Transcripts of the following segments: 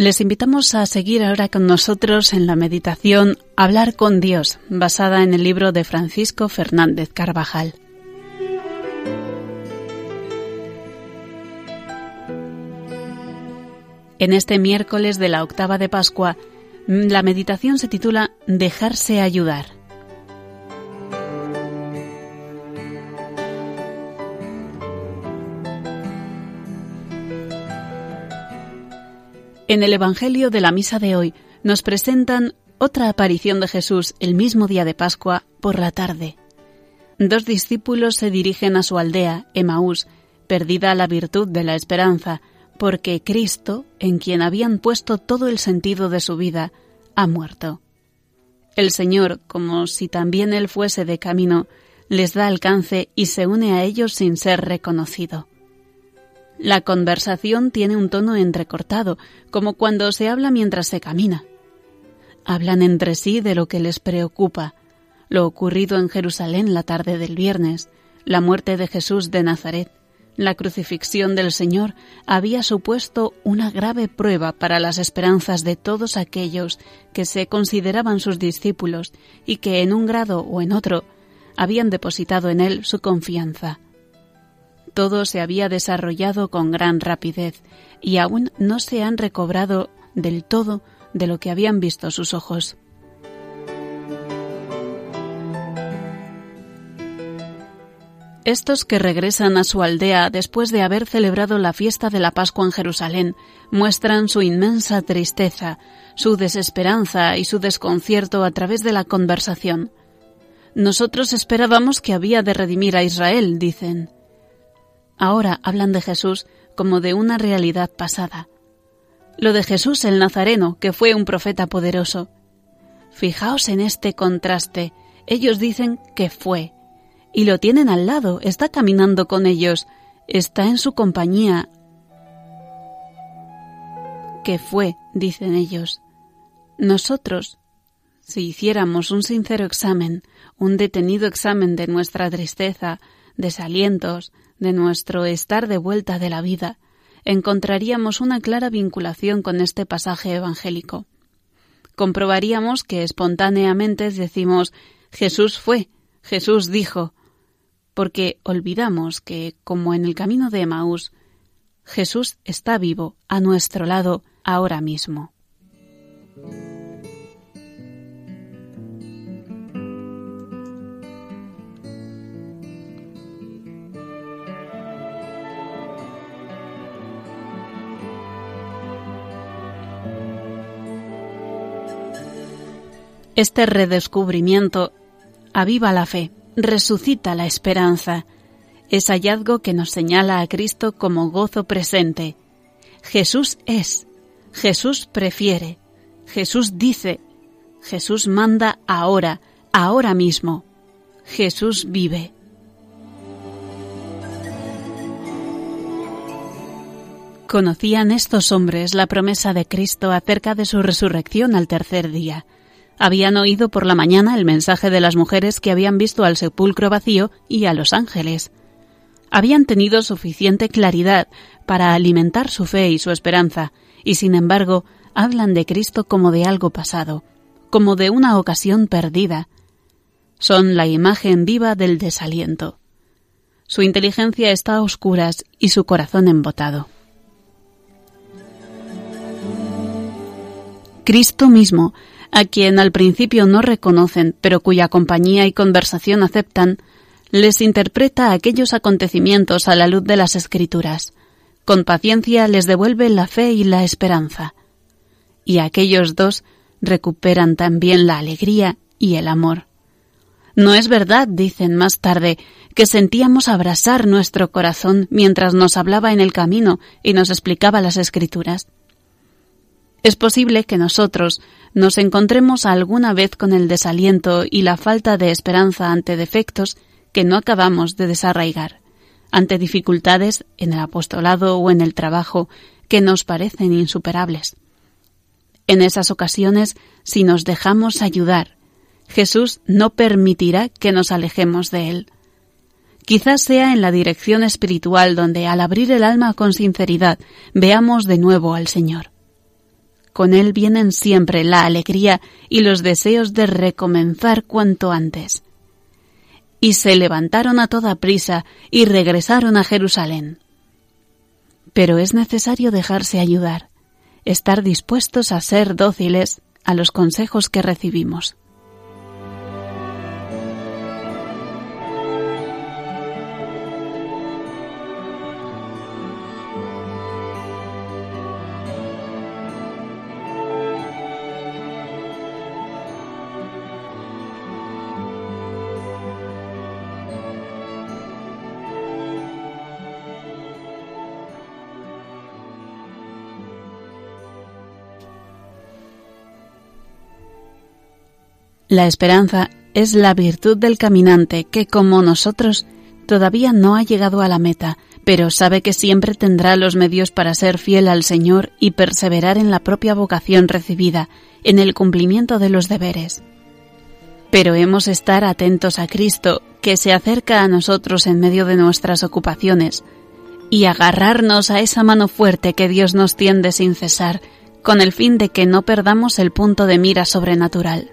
Les invitamos a seguir ahora con nosotros en la meditación Hablar con Dios, basada en el libro de Francisco Fernández Carvajal. En este miércoles de la octava de Pascua, la meditación se titula Dejarse ayudar. En el Evangelio de la Misa de hoy nos presentan otra aparición de Jesús el mismo día de Pascua por la tarde. Dos discípulos se dirigen a su aldea, Emaús, perdida la virtud de la esperanza, porque Cristo, en quien habían puesto todo el sentido de su vida, ha muerto. El Señor, como si también Él fuese de camino, les da alcance y se une a ellos sin ser reconocido. La conversación tiene un tono entrecortado, como cuando se habla mientras se camina. Hablan entre sí de lo que les preocupa, lo ocurrido en Jerusalén la tarde del viernes, la muerte de Jesús de Nazaret. La crucifixión del Señor había supuesto una grave prueba para las esperanzas de todos aquellos que se consideraban sus discípulos y que en un grado o en otro habían depositado en Él su confianza. Todo se había desarrollado con gran rapidez y aún no se han recobrado del todo de lo que habían visto sus ojos. Estos que regresan a su aldea después de haber celebrado la fiesta de la Pascua en Jerusalén muestran su inmensa tristeza, su desesperanza y su desconcierto a través de la conversación. Nosotros esperábamos que había de redimir a Israel, dicen. Ahora hablan de Jesús como de una realidad pasada. Lo de Jesús el Nazareno, que fue un profeta poderoso. Fijaos en este contraste. Ellos dicen que fue. Y lo tienen al lado, está caminando con ellos, está en su compañía. Que fue, dicen ellos. Nosotros, si hiciéramos un sincero examen, un detenido examen de nuestra tristeza, desalientos, de nuestro estar de vuelta de la vida, encontraríamos una clara vinculación con este pasaje evangélico. Comprobaríamos que espontáneamente decimos Jesús fue, Jesús dijo, porque olvidamos que, como en el camino de Emaús, Jesús está vivo a nuestro lado ahora mismo. Este redescubrimiento aviva la fe, resucita la esperanza. Es hallazgo que nos señala a Cristo como gozo presente. Jesús es, Jesús prefiere, Jesús dice, Jesús manda ahora, ahora mismo. Jesús vive. Conocían estos hombres la promesa de Cristo acerca de su resurrección al tercer día. Habían oído por la mañana el mensaje de las mujeres que habían visto al sepulcro vacío y a los ángeles. Habían tenido suficiente claridad para alimentar su fe y su esperanza, y sin embargo hablan de Cristo como de algo pasado, como de una ocasión perdida. Son la imagen viva del desaliento. Su inteligencia está a oscuras y su corazón embotado. Cristo mismo a quien al principio no reconocen, pero cuya compañía y conversación aceptan, les interpreta aquellos acontecimientos a la luz de las escrituras. Con paciencia les devuelve la fe y la esperanza. Y aquellos dos recuperan también la alegría y el amor. No es verdad, dicen más tarde, que sentíamos abrasar nuestro corazón mientras nos hablaba en el camino y nos explicaba las escrituras. Es posible que nosotros nos encontremos alguna vez con el desaliento y la falta de esperanza ante defectos que no acabamos de desarraigar, ante dificultades en el apostolado o en el trabajo que nos parecen insuperables. En esas ocasiones, si nos dejamos ayudar, Jesús no permitirá que nos alejemos de Él. Quizás sea en la dirección espiritual donde, al abrir el alma con sinceridad, veamos de nuevo al Señor. Con él vienen siempre la alegría y los deseos de recomenzar cuanto antes. Y se levantaron a toda prisa y regresaron a Jerusalén. Pero es necesario dejarse ayudar, estar dispuestos a ser dóciles a los consejos que recibimos. La esperanza es la virtud del caminante que, como nosotros, todavía no ha llegado a la meta, pero sabe que siempre tendrá los medios para ser fiel al Señor y perseverar en la propia vocación recibida, en el cumplimiento de los deberes. Pero hemos de estar atentos a Cristo, que se acerca a nosotros en medio de nuestras ocupaciones, y agarrarnos a esa mano fuerte que Dios nos tiende sin cesar, con el fin de que no perdamos el punto de mira sobrenatural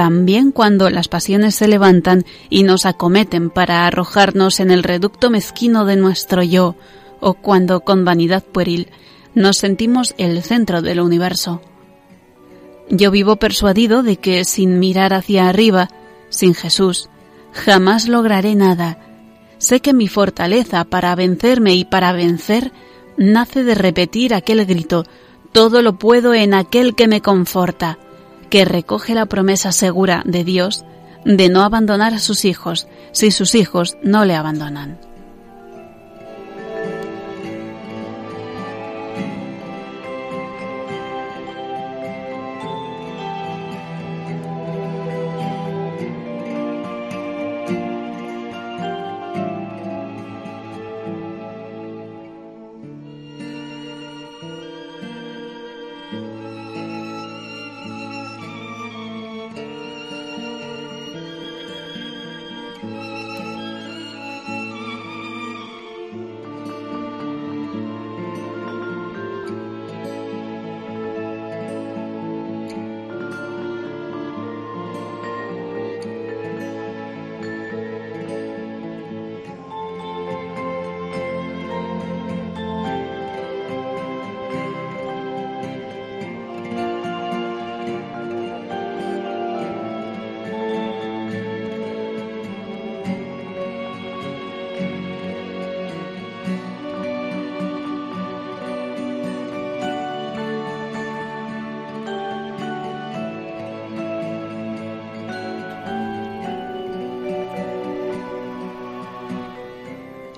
también cuando las pasiones se levantan y nos acometen para arrojarnos en el reducto mezquino de nuestro yo, o cuando con vanidad pueril nos sentimos el centro del universo. Yo vivo persuadido de que sin mirar hacia arriba, sin Jesús, jamás lograré nada. Sé que mi fortaleza para vencerme y para vencer nace de repetir aquel grito, todo lo puedo en aquel que me conforta que recoge la promesa segura de Dios de no abandonar a sus hijos si sus hijos no le abandonan.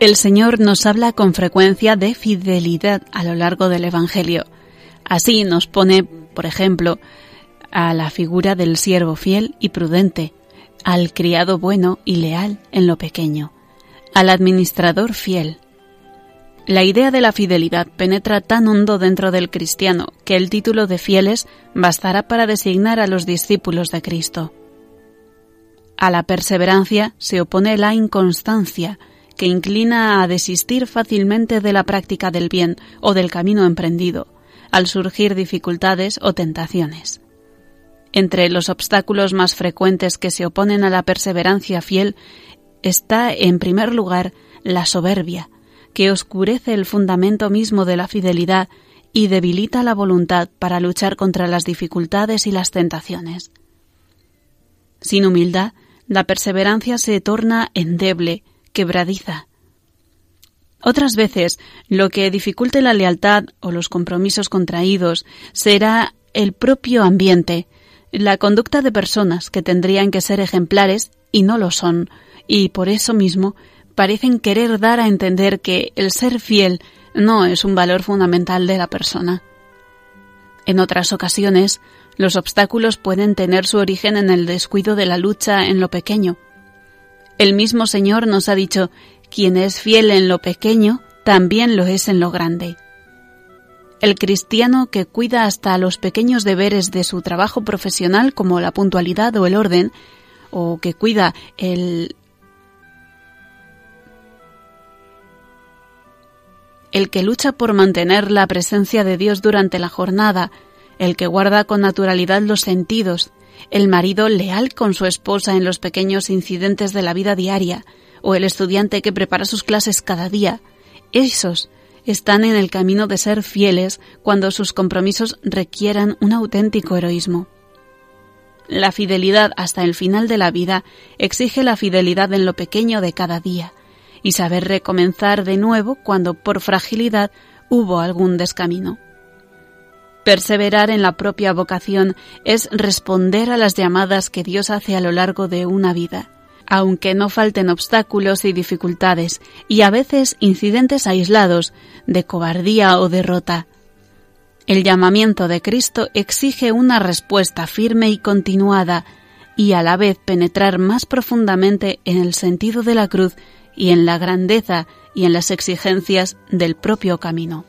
El Señor nos habla con frecuencia de fidelidad a lo largo del Evangelio. Así nos pone, por ejemplo, a la figura del siervo fiel y prudente, al criado bueno y leal en lo pequeño, al administrador fiel. La idea de la fidelidad penetra tan hondo dentro del cristiano que el título de fieles bastará para designar a los discípulos de Cristo. A la perseverancia se opone la inconstancia, que inclina a desistir fácilmente de la práctica del bien o del camino emprendido, al surgir dificultades o tentaciones. Entre los obstáculos más frecuentes que se oponen a la perseverancia fiel está, en primer lugar, la soberbia, que oscurece el fundamento mismo de la fidelidad y debilita la voluntad para luchar contra las dificultades y las tentaciones. Sin humildad, la perseverancia se torna endeble, quebradiza. Otras veces, lo que dificulte la lealtad o los compromisos contraídos será el propio ambiente, la conducta de personas que tendrían que ser ejemplares y no lo son, y por eso mismo parecen querer dar a entender que el ser fiel no es un valor fundamental de la persona. En otras ocasiones, los obstáculos pueden tener su origen en el descuido de la lucha en lo pequeño, el mismo Señor nos ha dicho, quien es fiel en lo pequeño, también lo es en lo grande. El cristiano que cuida hasta los pequeños deberes de su trabajo profesional como la puntualidad o el orden, o que cuida el el que lucha por mantener la presencia de Dios durante la jornada, el que guarda con naturalidad los sentidos, el marido leal con su esposa en los pequeños incidentes de la vida diaria, o el estudiante que prepara sus clases cada día, esos están en el camino de ser fieles cuando sus compromisos requieran un auténtico heroísmo. La fidelidad hasta el final de la vida exige la fidelidad en lo pequeño de cada día y saber recomenzar de nuevo cuando por fragilidad hubo algún descamino. Perseverar en la propia vocación es responder a las llamadas que Dios hace a lo largo de una vida, aunque no falten obstáculos y dificultades, y a veces incidentes aislados de cobardía o derrota. El llamamiento de Cristo exige una respuesta firme y continuada, y a la vez penetrar más profundamente en el sentido de la cruz y en la grandeza y en las exigencias del propio camino.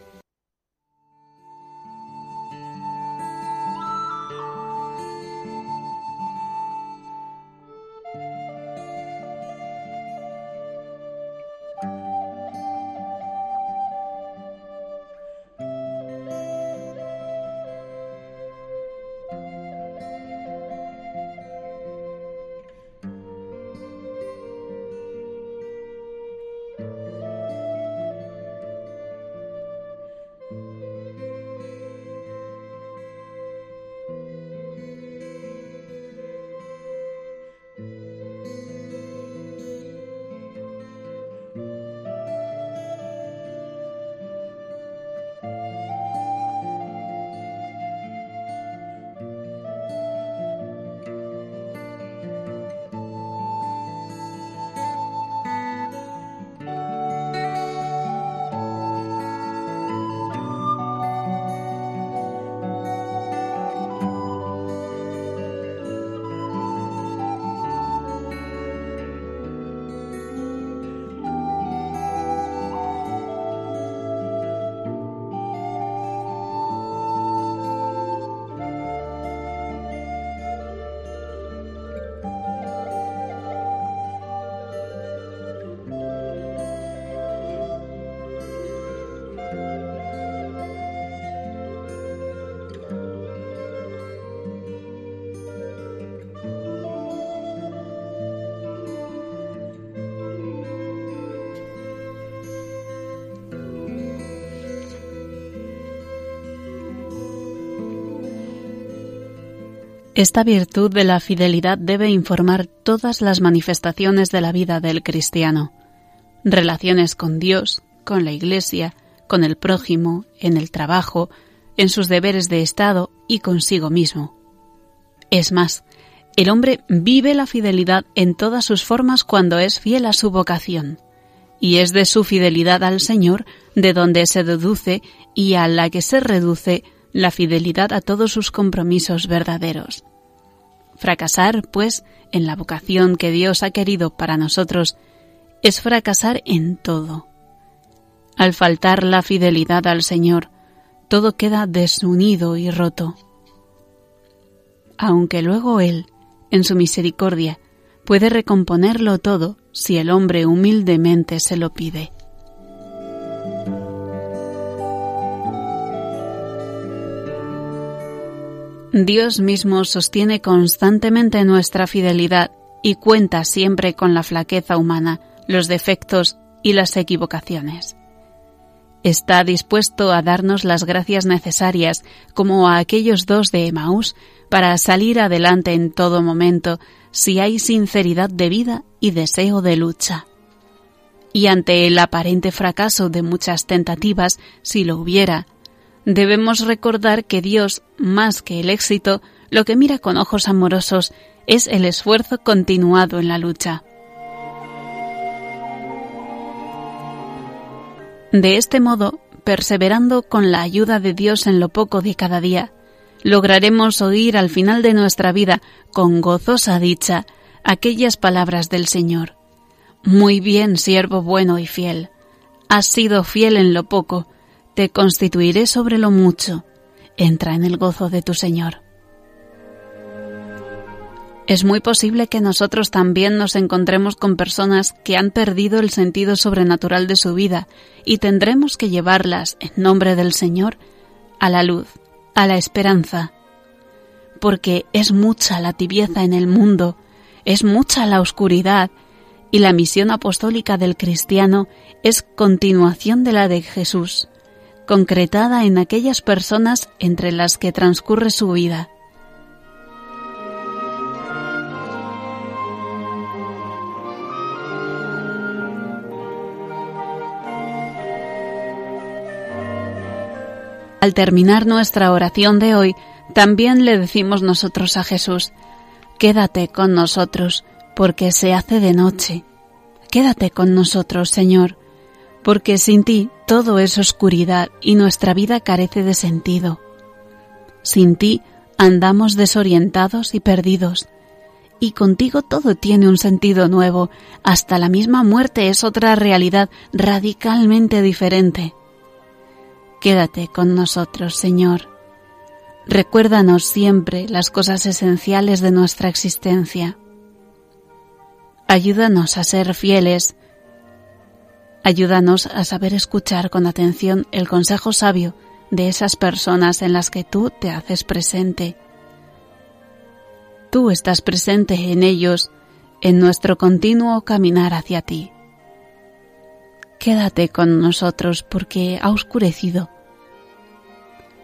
Esta virtud de la fidelidad debe informar todas las manifestaciones de la vida del cristiano, relaciones con Dios, con la Iglesia, con el prójimo, en el trabajo, en sus deberes de Estado y consigo mismo. Es más, el hombre vive la fidelidad en todas sus formas cuando es fiel a su vocación, y es de su fidelidad al Señor de donde se deduce y a la que se reduce la fidelidad a todos sus compromisos verdaderos. Fracasar, pues, en la vocación que Dios ha querido para nosotros, es fracasar en todo. Al faltar la fidelidad al Señor, todo queda desunido y roto. Aunque luego Él, en su misericordia, puede recomponerlo todo si el hombre humildemente se lo pide. Dios mismo sostiene constantemente nuestra fidelidad y cuenta siempre con la flaqueza humana, los defectos y las equivocaciones. Está dispuesto a darnos las gracias necesarias, como a aquellos dos de Emaús, para salir adelante en todo momento si hay sinceridad de vida y deseo de lucha. Y ante el aparente fracaso de muchas tentativas, si lo hubiera, debemos recordar que Dios, más que el éxito, lo que mira con ojos amorosos es el esfuerzo continuado en la lucha. De este modo, perseverando con la ayuda de Dios en lo poco de cada día, lograremos oír al final de nuestra vida con gozosa dicha aquellas palabras del Señor. Muy bien, siervo bueno y fiel. Has sido fiel en lo poco, te constituiré sobre lo mucho. Entra en el gozo de tu Señor. Es muy posible que nosotros también nos encontremos con personas que han perdido el sentido sobrenatural de su vida y tendremos que llevarlas, en nombre del Señor, a la luz, a la esperanza, porque es mucha la tibieza en el mundo, es mucha la oscuridad, y la misión apostólica del cristiano es continuación de la de Jesús, concretada en aquellas personas entre las que transcurre su vida. Al terminar nuestra oración de hoy, también le decimos nosotros a Jesús, Quédate con nosotros, porque se hace de noche. Quédate con nosotros, Señor, porque sin ti todo es oscuridad y nuestra vida carece de sentido. Sin ti andamos desorientados y perdidos, y contigo todo tiene un sentido nuevo, hasta la misma muerte es otra realidad radicalmente diferente. Quédate con nosotros, Señor. Recuérdanos siempre las cosas esenciales de nuestra existencia. Ayúdanos a ser fieles. Ayúdanos a saber escuchar con atención el consejo sabio de esas personas en las que tú te haces presente. Tú estás presente en ellos en nuestro continuo caminar hacia ti. Quédate con nosotros porque ha oscurecido.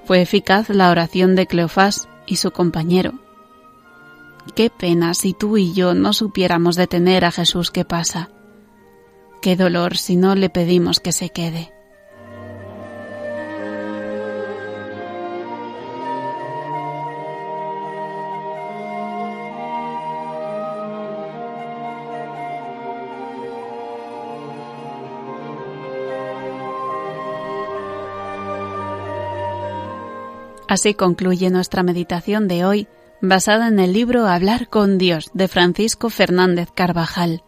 Fue eficaz la oración de Cleofás y su compañero. Qué pena si tú y yo no supiéramos detener a Jesús que pasa. Qué dolor si no le pedimos que se quede. Así concluye nuestra meditación de hoy, basada en el libro Hablar con Dios de Francisco Fernández Carvajal.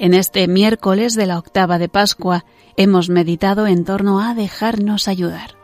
En este miércoles de la octava de Pascua hemos meditado en torno a dejarnos ayudar.